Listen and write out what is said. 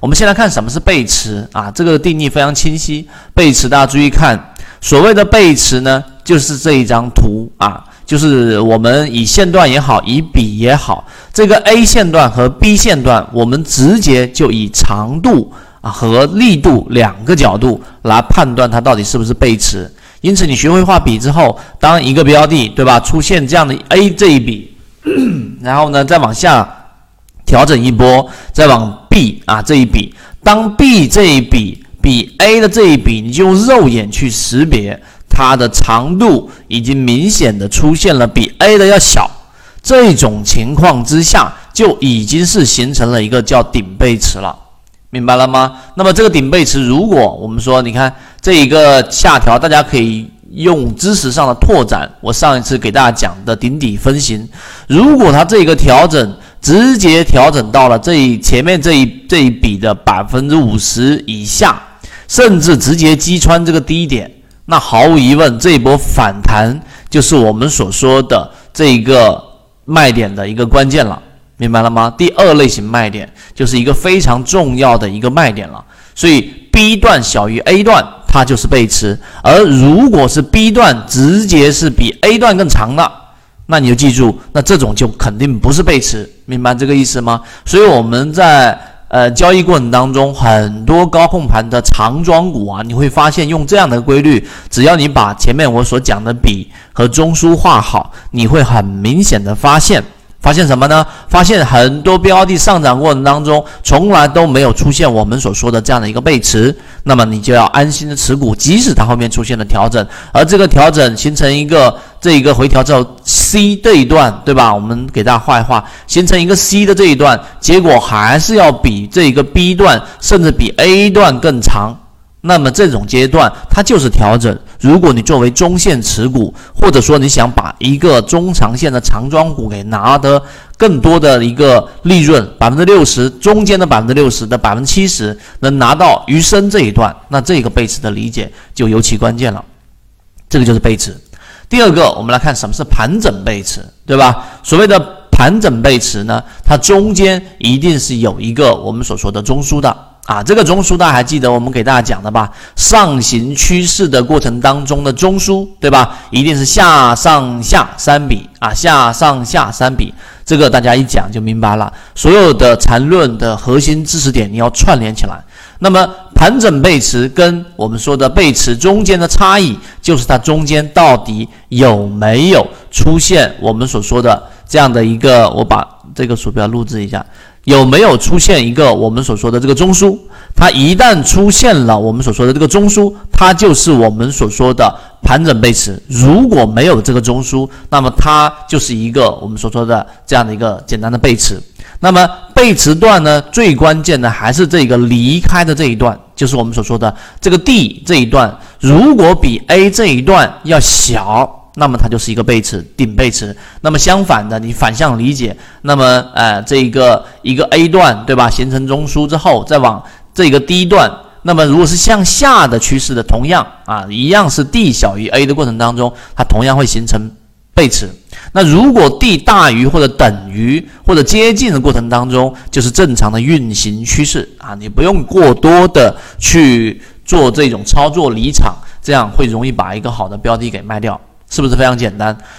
我们先来看什么是背驰啊，这个定义非常清晰。背驰大家注意看，所谓的背驰呢，就是这一张图啊，就是我们以线段也好，以笔也好，这个 A 线段和 B 线段，我们直接就以长度啊和力度两个角度来判断它到底是不是背驰。因此，你学会画笔之后，当一个标的对吧出现这样的 A 这一笔，然后呢再往下调整一波，再往。B 啊，这一笔，当 B 这一笔比 A 的这一笔，你就用肉眼去识别它的长度已经明显的出现了比 A 的要小，这种情况之下，就已经是形成了一个叫顶背驰了，明白了吗？那么这个顶背驰，如果我们说，你看这一个下调，大家可以用知识上的拓展，我上一次给大家讲的顶底分型，如果它这个调整。直接调整到了这一前面这一这一笔的百分之五十以下，甚至直接击穿这个低点，那毫无疑问，这一波反弹就是我们所说的这一个卖点的一个关键了，明白了吗？第二类型卖点就是一个非常重要的一个卖点了。所以 B 段小于 A 段，它就是背驰；而如果是 B 段直接是比 A 段更长的。那你就记住，那这种就肯定不是背驰，明白这个意思吗？所以我们在呃交易过程当中，很多高控盘的长庄股啊，你会发现用这样的规律，只要你把前面我所讲的笔和中枢画好，你会很明显的发现。发现什么呢？发现很多标的上涨过程当中，从来都没有出现我们所说的这样的一个背驰，那么你就要安心的持股，即使它后面出现了调整，而这个调整形成一个这一个回调之后，C 这一段，对吧？我们给大家画一画，形成一个 C 的这一段，结果还是要比这一个 B 段，甚至比 A 段更长。那么这种阶段它就是调整。如果你作为中线持股，或者说你想把一个中长线的长庄股给拿得更多的一个利润，百分之六十中间的百分之六十的百分之七十能拿到余生这一段，那这个背驰的理解就尤其关键了。这个就是背驰。第二个，我们来看什么是盘整背驰，对吧？所谓的盘整背驰呢，它中间一定是有一个我们所说的中枢的。啊，这个中枢大家还记得我们给大家讲的吧？上行趋势的过程当中的中枢，对吧？一定是下上下三笔啊，下上下三笔，这个大家一讲就明白了。所有的缠论的核心知识点你要串联起来。那么盘整背驰跟我们说的背驰中间的差异，就是它中间到底有没有出现我们所说的这样的一个，我把这个鼠标录制一下。有没有出现一个我们所说的这个中枢？它一旦出现了我们所说的这个中枢，它就是我们所说的盘整背驰。如果没有这个中枢，那么它就是一个我们所说的这样的一个简单的背驰。那么背驰段呢，最关键的还是这个离开的这一段，就是我们所说的这个 D 这一段，如果比 A 这一段要小。那么它就是一个背驰，顶背驰。那么相反的，你反向理解，那么呃，这一个一个 A 段，对吧？形成中枢之后，再往这个 D 段，那么如果是向下的趋势的，同样啊，一样是 D 小于 A 的过程当中，它同样会形成背驰。那如果 D 大于或者等于或者接近的过程当中，就是正常的运行趋势啊，你不用过多的去做这种操作离场，这样会容易把一个好的标的给卖掉。是不是非常简单？